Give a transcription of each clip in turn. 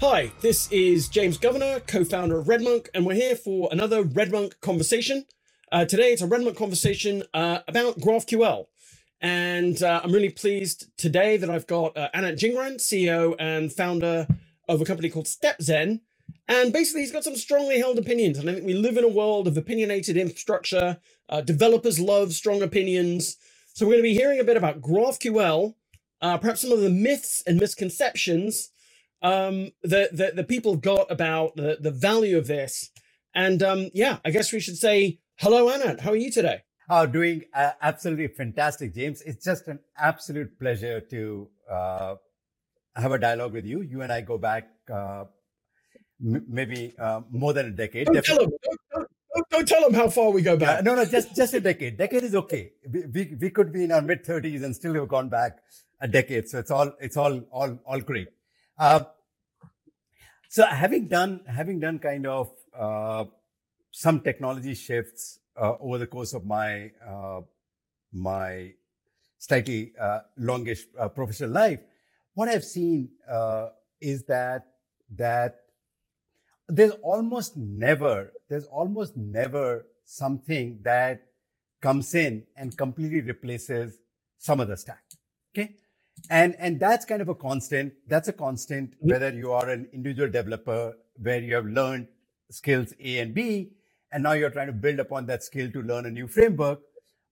Hi, this is James Governor, co founder of RedMonk, and we're here for another RedMonk conversation. Uh, today it's a RedMonk conversation uh, about GraphQL. And uh, I'm really pleased today that I've got uh, Anant Jhingran, CEO and founder of a company called StepZen. And basically, he's got some strongly held opinions. And I think we live in a world of opinionated infrastructure. Uh, developers love strong opinions. So we're going to be hearing a bit about GraphQL, uh, perhaps some of the myths and misconceptions um, the, the the people got about the the value of this. And um, yeah, I guess we should say hello, Anant. How are you today? Oh, doing uh, absolutely fantastic, James. It's just an absolute pleasure to uh, have a dialogue with you. You and I go back uh, m- maybe uh, more than a decade. Don't tell, them, don't, don't, don't tell them how far we go back. no, no, just just a decade. Decade is okay. We, we, we could be in our mid thirties and still have gone back a decade. So it's all it's all all all great. Uh, so having done having done kind of uh, some technology shifts uh, over the course of my uh, my slightly uh, longish professional life, what I've seen uh, is that that there's almost never there's almost never something that comes in and completely replaces some other stack. Okay, and and that's kind of a constant that's a constant whether you are an individual developer where you have learned skills a and b and now you're trying to build upon that skill to learn a new framework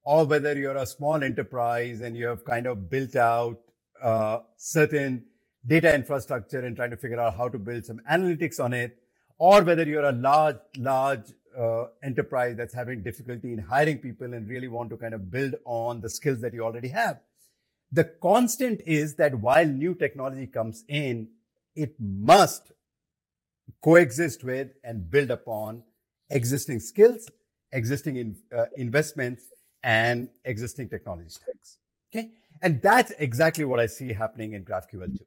or whether you're a small enterprise and you have kind of built out uh, certain data infrastructure and trying to figure out how to build some analytics on it or whether you're a large large uh, enterprise that's having difficulty in hiring people and really want to kind of build on the skills that you already have the constant is that while new technology comes in, it must coexist with and build upon existing skills, existing in, uh, investments, and existing technology stacks. Okay, and that's exactly what I see happening in GraphQL too.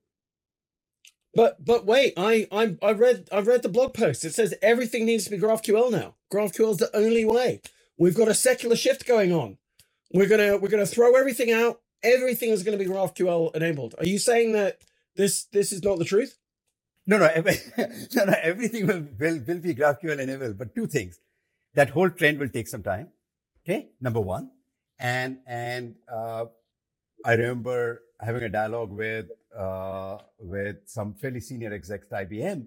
But but wait, I I I read I read the blog post. It says everything needs to be GraphQL now. GraphQL is the only way. We've got a secular shift going on. We're gonna we're gonna throw everything out everything is going to be GraphQL enabled. Are you saying that this this is not the truth? No, no, no, no. Everything will, will will be GraphQL enabled, but two things. That whole trend will take some time. Okay, number one, and and uh, I remember having a dialogue with uh, with some fairly senior execs at IBM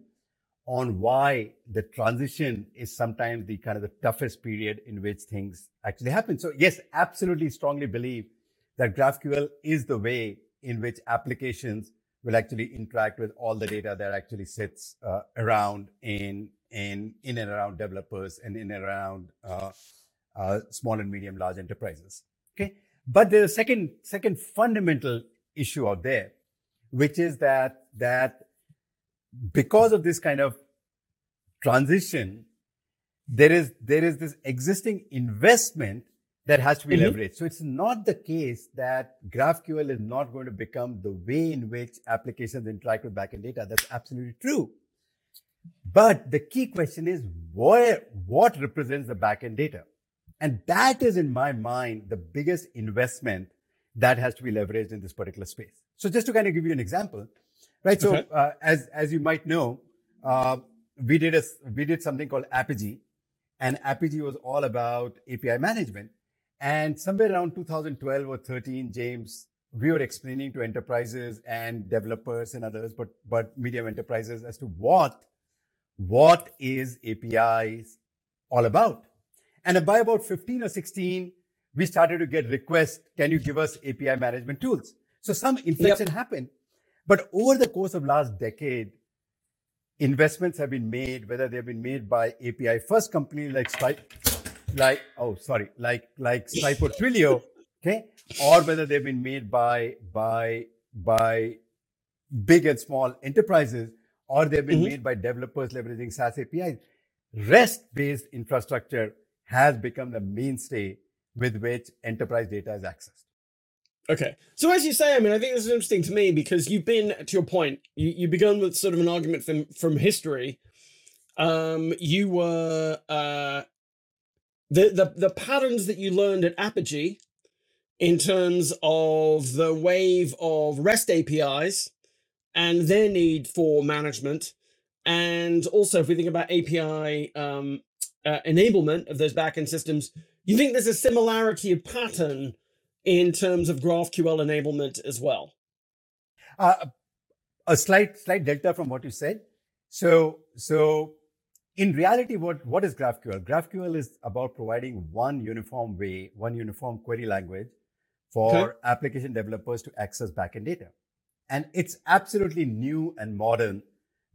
on why the transition is sometimes the kind of the toughest period in which things actually happen. So yes, absolutely strongly believe that GraphQL is the way in which applications will actually interact with all the data that actually sits uh, around in in in and around developers and in and around uh, uh, small and medium large enterprises. Okay, but a second second fundamental issue out there, which is that that because of this kind of transition, there is there is this existing investment that has to be mm-hmm. leveraged. So it's not the case that GraphQL is not going to become the way in which applications interact with backend data. That's absolutely true. But the key question is where, what represents the backend data? And that is in my mind, the biggest investment that has to be leveraged in this particular space. So just to kind of give you an example, right? So, uh, as, as you might know, uh, we did a, we did something called Apigee and Apigee was all about API management. And somewhere around 2012 or 13, James, we were explaining to enterprises and developers and others, but, but medium enterprises as to what, what is APIs all about. And by about 15 or 16, we started to get requests. Can you give us API management tools? So some inflection yep. happened. But over the course of last decade, investments have been made, whether they've been made by API first companies like Stripe, like oh sorry like like Stripe or Twilio, okay, or whether they've been made by by by big and small enterprises, or they've been mm-hmm. made by developers leveraging SaaS APIs. REST-based infrastructure has become the mainstay with which enterprise data is accessed. Okay. So as you say, I mean, I think this is interesting to me because you've been, to your point, you, you begun with sort of an argument from, from history. Um, you were uh, the, the, the patterns that you learned at Apigee in terms of the wave of REST APIs and their need for management and also if we think about API um, uh, enablement of those backend systems, you think there's a similarity of pattern in terms of GraphQL enablement as well? Uh, a slight slight delta from what you said. So so in reality, what, what is GraphQL? GraphQL is about providing one uniform way, one uniform query language for okay. application developers to access backend data. And it's absolutely new and modern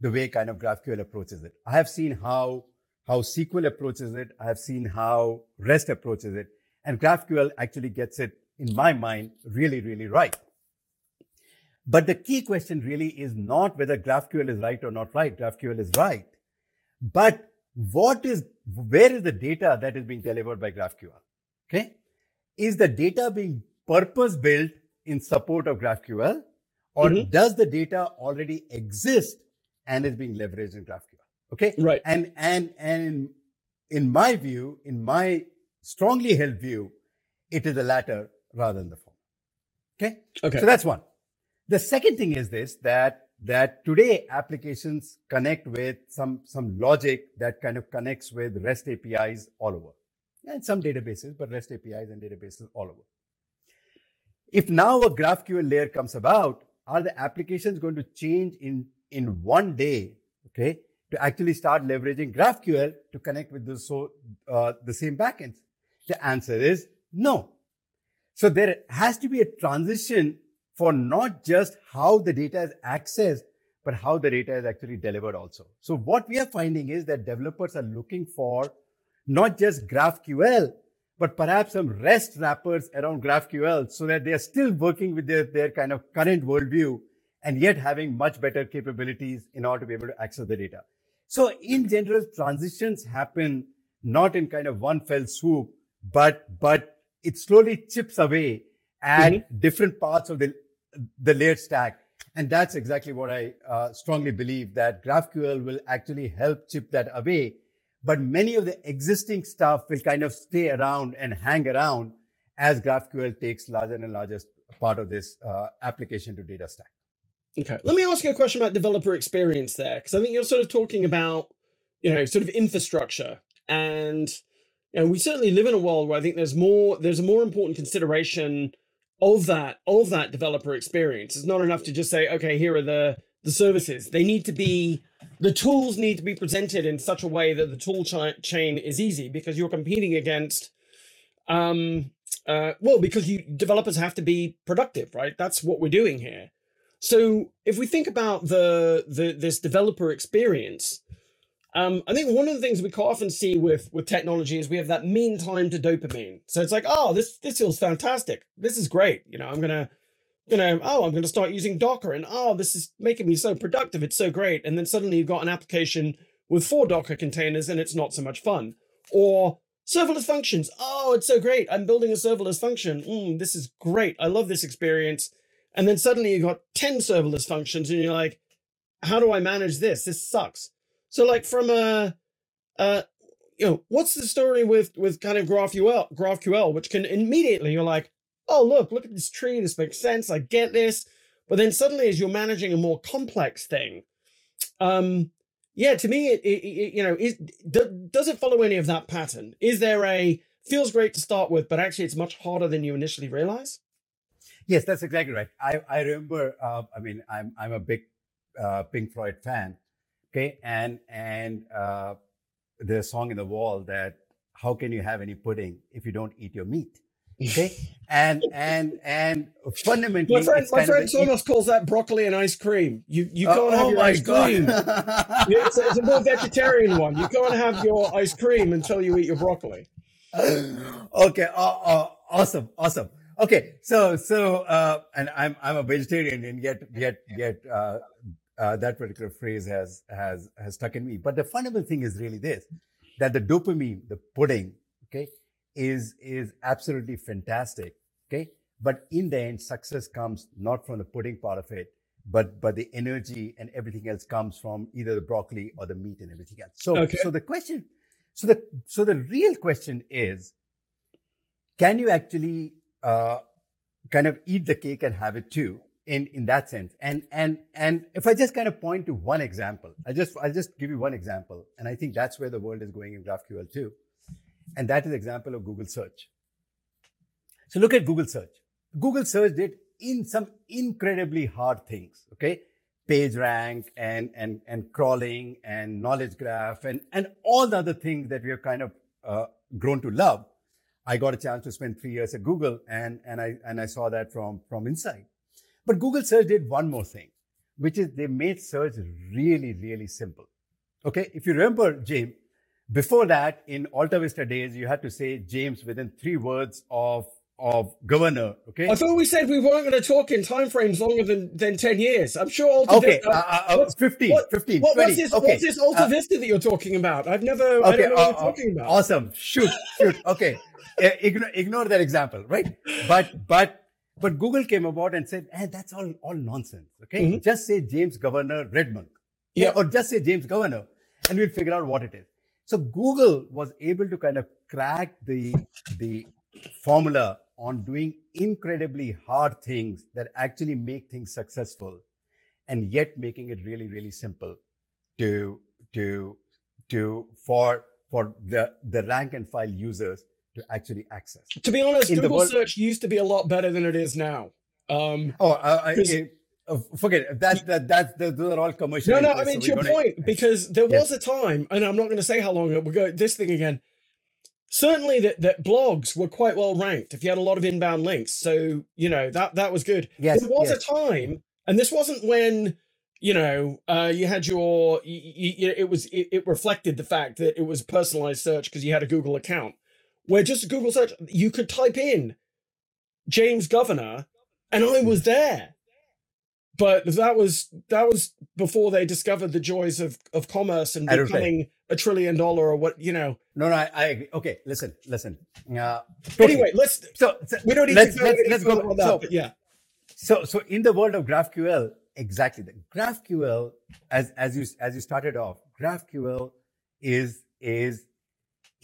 the way kind of GraphQL approaches it. I have seen how, how SQL approaches it. I have seen how REST approaches it. And GraphQL actually gets it, in my mind, really, really right. But the key question really is not whether GraphQL is right or not right. GraphQL is right. But what is, where is the data that is being delivered by GraphQL? Okay. Is the data being purpose built in support of GraphQL or mm-hmm. does the data already exist and is being leveraged in GraphQL? Okay. Right. And, and, and in my view, in my strongly held view, it is the latter rather than the former. Okay. Okay. So that's one. The second thing is this, that that today applications connect with some, some logic that kind of connects with REST APIs all over. And some databases, but REST APIs and databases all over. If now a GraphQL layer comes about, are the applications going to change in, in one day, okay, to actually start leveraging GraphQL to connect with the, so, uh, the same backends? The answer is no. So there has to be a transition for not just how the data is accessed, but how the data is actually delivered also. So what we are finding is that developers are looking for not just GraphQL, but perhaps some REST wrappers around GraphQL so that they are still working with their, their kind of current worldview and yet having much better capabilities in order to be able to access the data. So in general, transitions happen not in kind of one fell swoop, but, but it slowly chips away at mm-hmm. different parts of the the layered stack. And that's exactly what I uh, strongly believe that GraphQL will actually help chip that away. But many of the existing stuff will kind of stay around and hang around as GraphQL takes larger and larger part of this uh, application to data stack. Okay. Let me ask you a question about developer experience there, because I think you're sort of talking about, you know, sort of infrastructure. And you know, we certainly live in a world where I think there's more, there's a more important consideration of that of that developer experience. It's not enough to just say, okay, here are the the services. They need to be the tools need to be presented in such a way that the tool ch- chain is easy because you're competing against um uh well because you developers have to be productive, right? That's what we're doing here. So if we think about the the this developer experience, um, I think one of the things we quite often see with with technology is we have that mean time to dopamine. So it's like, oh, this this feels fantastic. This is great. You know, I'm gonna, you know, oh, I'm gonna start using Docker, and oh, this is making me so productive. It's so great. And then suddenly you've got an application with four Docker containers, and it's not so much fun. Or serverless functions. Oh, it's so great. I'm building a serverless function. Mm, this is great. I love this experience. And then suddenly you've got 10 serverless functions, and you're like, how do I manage this? This sucks. So like from a, uh, you know, what's the story with with kind of GraphQL, GraphQL, which can immediately you're like, oh look, look at this tree, this makes sense, I get this. But then suddenly, as you're managing a more complex thing, um, yeah, to me, it, it, it you know, is, do, does it follow any of that pattern? Is there a feels great to start with, but actually it's much harder than you initially realize? Yes, that's exactly right. I I remember. Uh, I mean, I'm I'm a big uh, Pink Floyd fan, Okay, and and uh, a song in the wall that how can you have any pudding if you don't eat your meat? Okay, and and and fundamentally, my friend, my friend Thomas calls that broccoli and ice cream. You you go uh, have oh your ice God. cream. it's, a, it's a more vegetarian one. You can't have your ice cream until you eat your broccoli. okay, uh, uh, awesome, awesome. Okay, so so uh, and I'm I'm a vegetarian and yet yet yet uh, uh, that particular phrase has has has stuck in me. But the fundamental thing is really this: that the dopamine, the pudding, okay, is is absolutely fantastic. Okay, but in the end, success comes not from the pudding part of it, but but the energy and everything else comes from either the broccoli or the meat and everything else. So okay. so the question, so the so the real question is, can you actually uh, kind of eat the cake and have it too? In, in that sense. And, and, and if I just kind of point to one example, I just, I'll just give you one example. And I think that's where the world is going in GraphQL too. And that is example of Google search. So look at Google search. Google search did in some incredibly hard things. Okay. Page rank and, and, and crawling and knowledge graph and, and all the other things that we have kind of uh, grown to love. I got a chance to spend three years at Google and, and I, and I saw that from, from inside. But Google search did one more thing, which is they made search really, really simple. Okay. If you remember, James, before that, in Alta Vista days, you had to say James within three words of of governor. Okay. I thought we said we weren't going to talk in timeframes longer than, than 10 years. I'm sure Alta okay, Vista. Uh, uh, uh 15, what, 15, what, 20. What's this, okay. what's this Alta uh, Vista that you're talking about? I've never, okay, I don't know what you're uh, uh, talking about. Awesome. Shoot, shoot. Okay. ignore, ignore that example, right? But, but, but Google came about and said, eh, that's all, all nonsense. Okay. Mm-hmm. Just say James Governor Redmonk. Yeah. Or just say James Governor and we'll figure out what it is. So Google was able to kind of crack the, the formula on doing incredibly hard things that actually make things successful and yet making it really really simple to to to for for the the rank and file users to actually access to be honest In google search used to be a lot better than it is now um oh uh, I, uh, forget it. That, that, that, those are all commercial. No, no, I mean, so to your point, because there was a time, and I'm not going to say how long ago, we go this thing again certainly that, that blogs were quite well ranked if you had a lot of inbound links. So, you know, that, that was good. Yes, there was yes. a time, and this wasn't when, you know, uh, you had your, you, you, it was, it, it reflected the fact that it was personalized search because you had a Google account where just a Google search, you could type in James Governor and I was there but that was that was before they discovered the joys of of commerce and becoming a trillion dollar or what you know. No, no, I, I agree. Okay, listen, listen. Uh, anyway, let's. So, so, we don't need let's, to go let's, let's go on that. So, yeah. So, so in the world of GraphQL, exactly. The GraphQL, as as you as you started off, GraphQL is is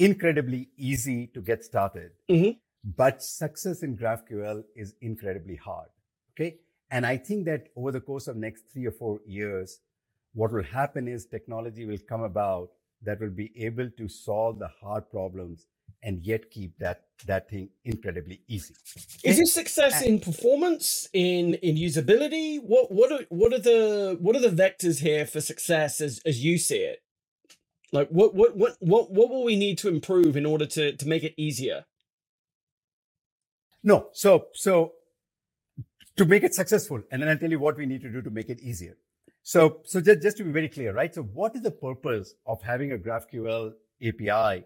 incredibly easy to get started, mm-hmm. but success in GraphQL is incredibly hard. Okay and I think that over the course of next three or four years, what will happen is technology will come about that will be able to solve the hard problems and yet keep that that thing incredibly easy. Is this success in performance, in in usability? What what are what are the what are the vectors here for success as as you see it? Like what what what what what will we need to improve in order to to make it easier? No, so so to make it successful. And then I'll tell you what we need to do to make it easier. So, so just, just to be very clear, right? So what is the purpose of having a GraphQL API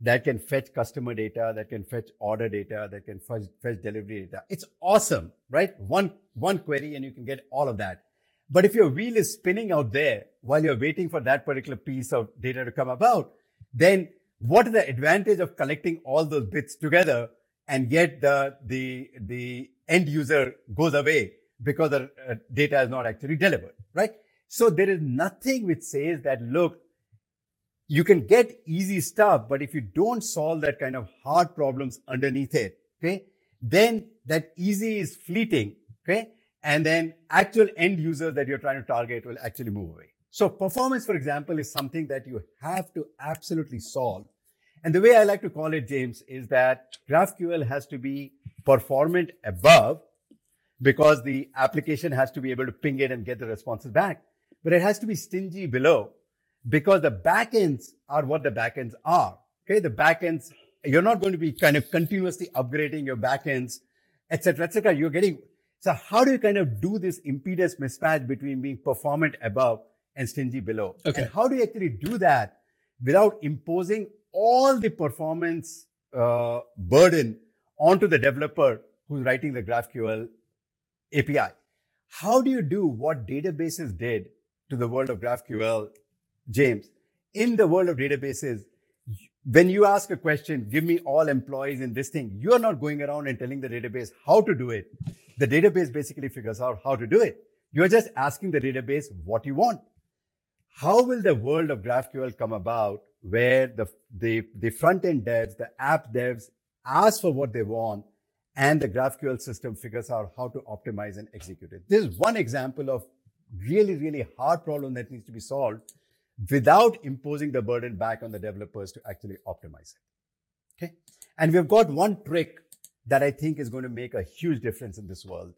that can fetch customer data, that can fetch order data, that can fetch, fetch delivery data? It's awesome, right? One, one query and you can get all of that. But if your wheel is spinning out there while you're waiting for that particular piece of data to come about, then what is the advantage of collecting all those bits together and yet the, the, the end user goes away because the uh, data is not actually delivered, right? So there is nothing which says that, look, you can get easy stuff, but if you don't solve that kind of hard problems underneath it, okay, then that easy is fleeting, okay? And then actual end users that you're trying to target will actually move away. So performance, for example, is something that you have to absolutely solve. And the way I like to call it, James, is that GraphQL has to be performant above because the application has to be able to ping it and get the responses back. But it has to be stingy below because the backends are what the backends are. Okay. The backends, you're not going to be kind of continuously upgrading your backends, etc., etc. You're getting, so how do you kind of do this impedance mismatch between being performant above and stingy below? Okay. And how do you actually do that without imposing all the performance uh, burden onto the developer who's writing the GraphQL API. How do you do what databases did to the world of GraphQL, James? In the world of databases, when you ask a question, give me all employees in this thing, you are not going around and telling the database how to do it. The database basically figures out how to do it. You're just asking the database what you want. How will the world of GraphQL come about where the, the, the front end devs, the app devs ask for what they want and the GraphQL system figures out how to optimize and execute it. This is one example of really, really hard problem that needs to be solved without imposing the burden back on the developers to actually optimize it. Okay. And we've got one trick that I think is going to make a huge difference in this world.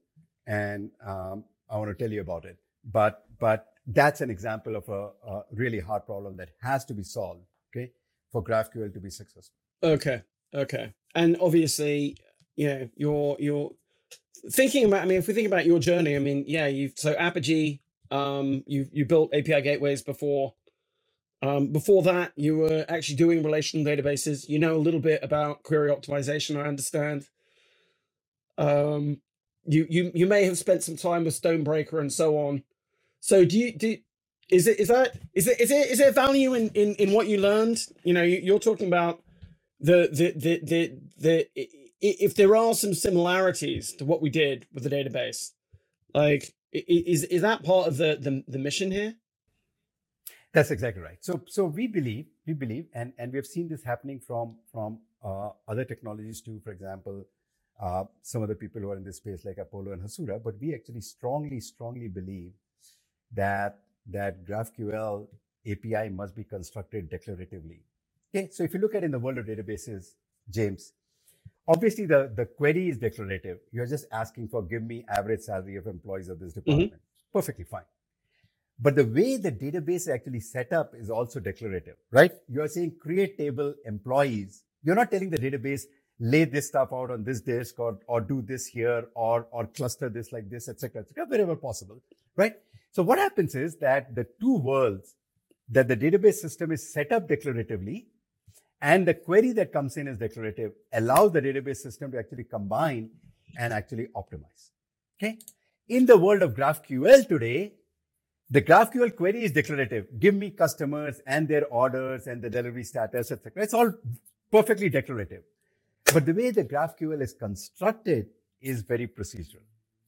And um, I want to tell you about it. But, but that's an example of a, a really hard problem that has to be solved. Okay. For GraphQL to be successful. Okay. Okay. And obviously, you know, you're, you're thinking about, I mean, if we think about your journey, I mean, yeah, you've, so Apigee, um, you, you built API gateways before, um, before that, you were actually doing relational databases. You know a little bit about query optimization, I understand. Um, you you you may have spent some time with Stonebraker and so on. So do you do? Is it is that is it is it is there value in in in what you learned? You know, you, you're talking about the the the the the if there are some similarities to what we did with the database, like is is that part of the the, the mission here? That's exactly right. So, so we believe, we believe, and, and we have seen this happening from, from uh, other technologies too. For example, uh, some of the people who are in this space like Apollo and Hasura, but we actually strongly, strongly believe that, that GraphQL API must be constructed declaratively. Okay. So if you look at in the world of databases, James, obviously the, the query is declarative. You're just asking for give me average salary of employees of this mm-hmm. department. Mm-hmm. Perfectly fine. But the way the database is actually set up is also declarative, right? You're saying create table employees. You're not telling the database, lay this stuff out on this disk or, or do this here or, or cluster this like this, etc., etc., wherever possible, right? So what happens is that the two worlds that the database system is set up declaratively and the query that comes in is declarative allows the database system to actually combine and actually optimize. Okay. In the world of GraphQL today, the GraphQL query is declarative. Give me customers and their orders and the delivery status, etc. It's all perfectly declarative. But the way the GraphQL is constructed is very procedural.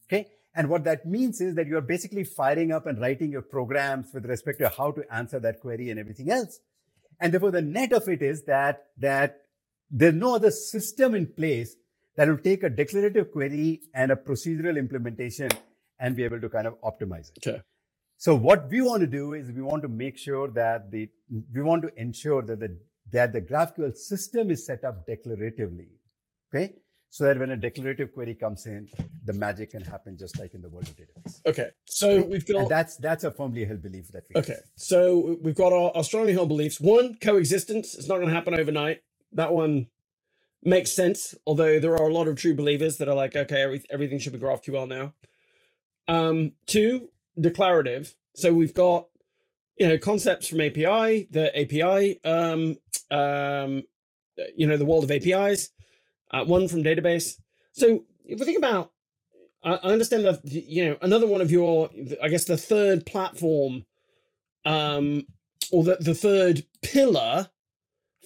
Okay. And what that means is that you're basically firing up and writing your programs with respect to how to answer that query and everything else. And therefore the net of it is that, that there's no other system in place that will take a declarative query and a procedural implementation and be able to kind of optimize it. Okay. So what we want to do is we want to make sure that the, we want to ensure that the, that the GraphQL system is set up declaratively. Okay. So that when a declarative query comes in, the magic can happen just like in the world of database. Okay. So we've got and that's that's a firmly held belief that we Okay. Have. So we've got our, our strongly held beliefs. One, coexistence. It's not going to happen overnight. That one makes sense. Although there are a lot of true believers that are like, okay, every, everything should be GraphQL now. Um, two, declarative. So we've got you know concepts from API, the API, um, um, you know the world of APIs. Uh, one from database. So if we think about, I understand that you know another one of your, I guess the third platform, um, or the the third pillar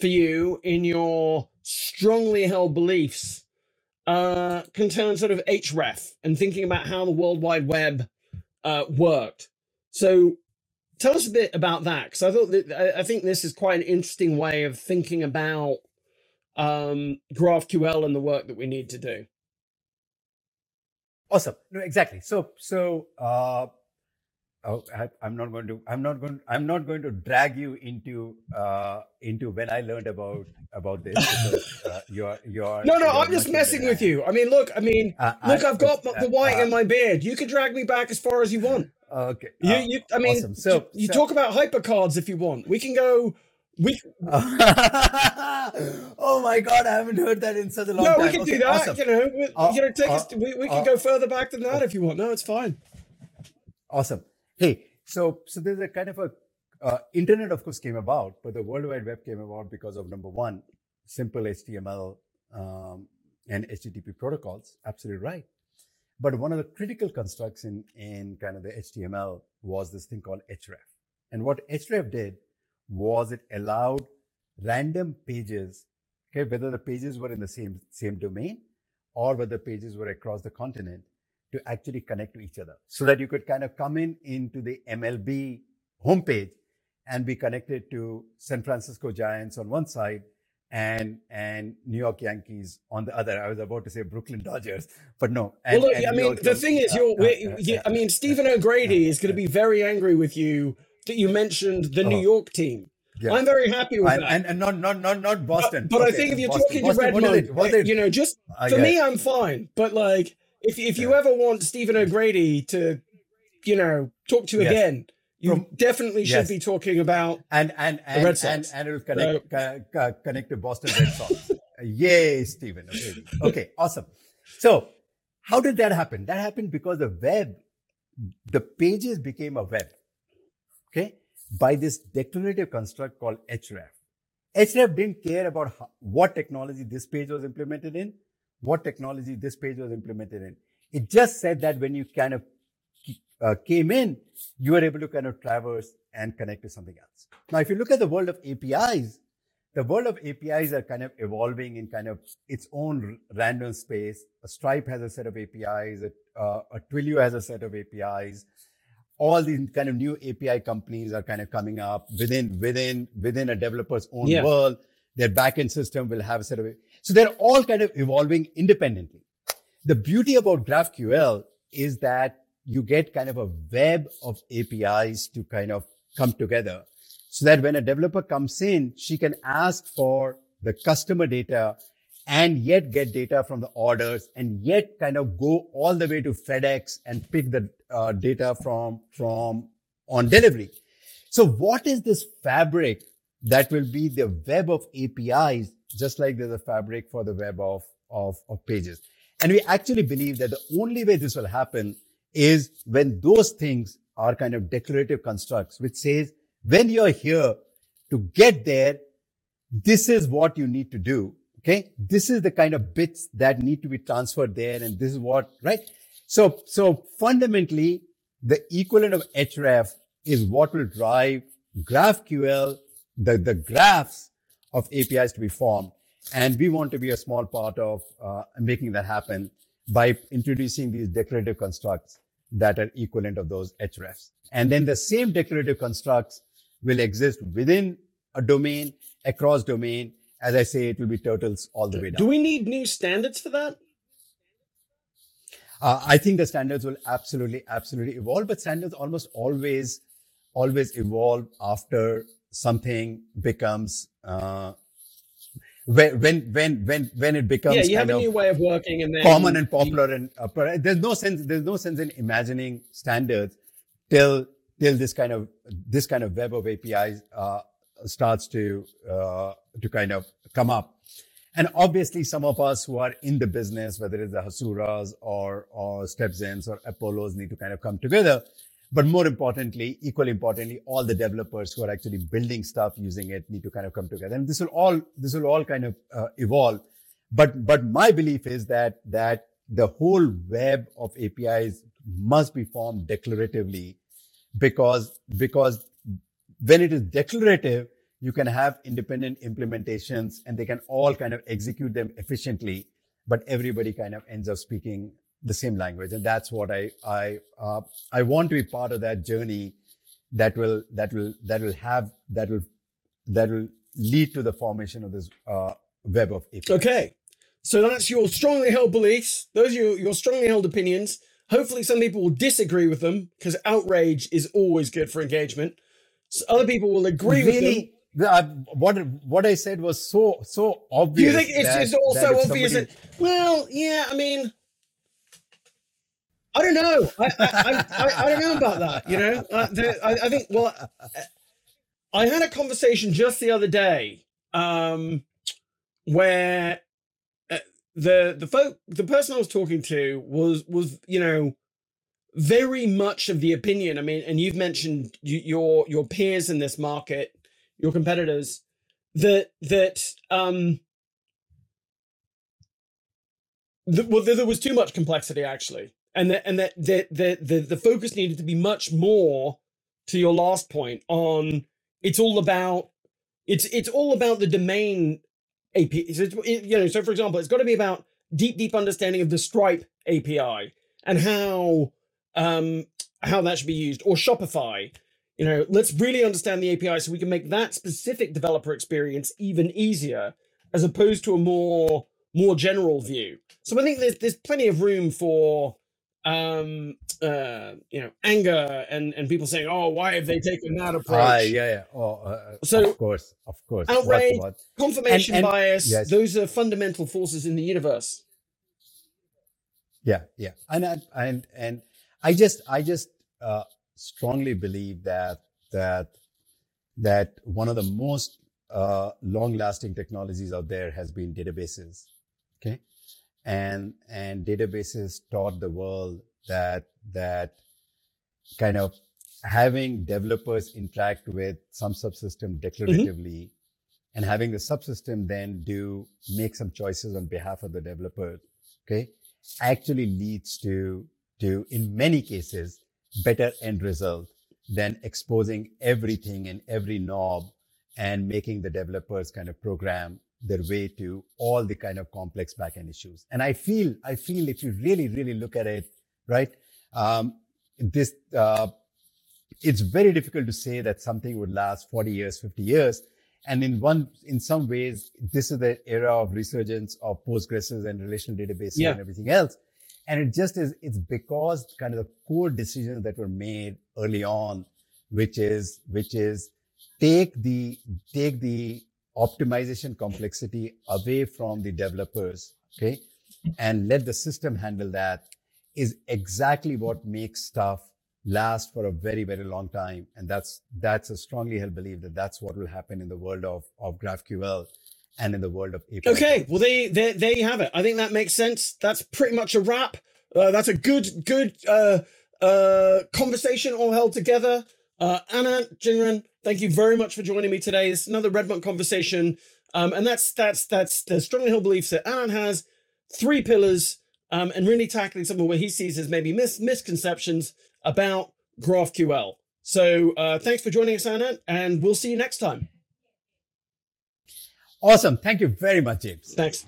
for you in your strongly held beliefs uh, concern sort of href and thinking about how the World Wide Web uh, worked. So tell us a bit about that because I thought that I think this is quite an interesting way of thinking about um, GraphQL and the work that we need to do. Awesome. No, exactly. So, so uh, oh, I, am not going to. I'm not going. I'm not going to drag you into uh, into when I learned about about this. Because, uh, you're you're. No, no. I'm just messing with you. I mean, look. I mean, uh, look. I, have got the white in uh, my beard. You can drag me back as far as you want. Okay. You, uh, you. I mean, awesome. so you, you so, talk about hypercards if you want. We can go. We. oh my god! I haven't heard that in such a long no, time. No, we can okay, do that. Awesome. You know, we, you know, take us. We, we can go further back than that if you want. No, it's fine. Awesome. Hey, so so there's a kind of a uh, internet, of course, came about, but the World Wide Web came about because of number one, simple HTML um, and HTTP protocols. Absolutely right. But one of the critical constructs in, in kind of the HTML was this thing called href. And what href did was it allowed random pages, okay, whether the pages were in the same, same domain or whether pages were across the continent, to actually connect to each other so that you could kind of come in into the MLB homepage and be connected to San Francisco Giants on one side, and and New York Yankees on the other. I was about to say Brooklyn Dodgers, but no. And, well, look, I mean, the thing is, you're. Uh, uh, I mean, Stephen O'Grady is going to be very angry with you that you mentioned the New oh. York team. Yeah. I'm very happy with and, that, and, and, not not not not Boston. But, but okay, I think if you're Boston, talking Boston, to RedMonk, you know, just for me, I'm fine. But like, if if you yeah. ever want Stephen O'Grady to, you know, talk to yes. again, you From, definitely should yes. be talking about and and and Red Sox. and, and it will connect uh, connect to Boston Red Sox. Yay, Stephen. Okay. okay, awesome. So, how did that happen? That happened because the web, the pages became a web. Okay, by this declarative construct called href. href didn't care about how, what technology this page was implemented in, what technology this page was implemented in. It just said that when you kind of uh, came in, you were able to kind of traverse and connect to something else. Now, if you look at the world of APIs, the world of APIs are kind of evolving in kind of its own random space. A Stripe has a set of APIs, a, uh, a Twilio has a set of APIs. All these kind of new API companies are kind of coming up within within within a developer's own yeah. world. Their backend system will have a set of so they're all kind of evolving independently. The beauty about GraphQL is that you get kind of a web of APIs to kind of come together so that when a developer comes in, she can ask for the customer data and yet get data from the orders and yet kind of go all the way to FedEx and pick the uh, data from, from on delivery. So what is this fabric that will be the web of APIs, just like there's a fabric for the web of, of, of pages? And we actually believe that the only way this will happen is when those things are kind of declarative constructs, which says when you're here to get there, this is what you need to do. Okay. This is the kind of bits that need to be transferred there. And this is what, right? So, so fundamentally, the equivalent of href is what will drive GraphQL, the, the graphs of APIs to be formed. And we want to be a small part of uh, making that happen by introducing these declarative constructs that are equivalent of those hrefs. And then the same declarative constructs will exist within a domain, across domain. As I say, it will be turtles all the way down. Do we need new standards for that? Uh, I think the standards will absolutely, absolutely evolve, but standards almost always, always evolve after something becomes uh, when when when when when it becomes yeah, you have a new way of working and then common and popular and uh, there's no sense there's no sense in imagining standards till till this kind of this kind of web of APIs uh, starts to uh, to kind of come up. And obviously, some of us who are in the business, whether it's the Hasuras or or StepZens or Apollos, need to kind of come together but more importantly, equally importantly, all the developers who are actually building stuff using it need to kind of come together. And this will all, this will all kind of uh, evolve. But, but my belief is that, that the whole web of APIs must be formed declaratively because, because when it is declarative, you can have independent implementations and they can all kind of execute them efficiently, but everybody kind of ends up speaking the same language, and that's what I I uh, I want to be part of that journey that will that will that will have that will that will lead to the formation of this uh, web of APIs. Okay, so that's your strongly held beliefs. Those are your, your strongly held opinions. Hopefully, some people will disagree with them because outrage is always good for engagement. So other people will agree really? with them. Uh, what what I said was so so obvious. Do you think it's, that, it's also obvious somebody... that? Well, yeah. I mean, I don't know. I, I, I, I, don't know about that. You know, uh, I, think. Well, I had a conversation just the other day um, where uh, the the folk the person I was talking to was was you know very much of the opinion. I mean, and you've mentioned you, your your peers in this market, your competitors, that that um, the, well, there was too much complexity actually and that and that the, the the focus needed to be much more to your last point on it's all about it's it's all about the domain API. So it, you know, so for example, it's got to be about deep deep understanding of the Stripe API and how um how that should be used or Shopify. You know, let's really understand the API so we can make that specific developer experience even easier as opposed to a more more general view. So I think there's there's plenty of room for um uh you know anger and and people saying oh why have they taken that approach Ah, yeah, yeah. Oh, uh, So, of course, of course. Outrage, confirmation And- and- bias yes. those are fundamental forces in the universe Yeah, yeah, and I- and and I just I just uh, strongly believe that that that one of the most uh, long-lasting technologies out there has been databases. Okay, and and databases taught the world that that kind of having developers interact with some subsystem mm-hmm. declaratively and having the subsystem then do make some choices on behalf of the developer okay actually leads to to in many cases better end result than exposing everything and every knob and making the developers kind of program their way to all the kind of complex backend issues. And i feel i feel if you really really look at it right um, this uh, it's very difficult to say that something would last 40 years 50 years. And in one in some ways this is the era of resurgence of Postgres and relational databases Yeah. and everything else. And it just is it's because kind of the core decisions that were made early on which is which is take the take the optimization complexity away from the developers okay and let the system handle that is exactly what makes stuff last for a very very long time and that's that's a strongly held belief that that's what will happen in the world of of graphql and in the world of API. Okay, well, they, they, there you have it. I think that makes sense. That's pretty much a wrap. Uh, that's a good, good uh, uh, conversation all held together. Uh, Anant, Jhingran, thank you very much for joining me today. It's another RedMonk conversation, um, and that's that's that's the strongly held beliefs that Anant has three pillars, um, and really tackling some of what he sees as maybe mis- misconceptions about GraphQL. So uh, thanks for joining us, Anant, and we'll see you next time. Awesome. Thank you very much, James. Thanks.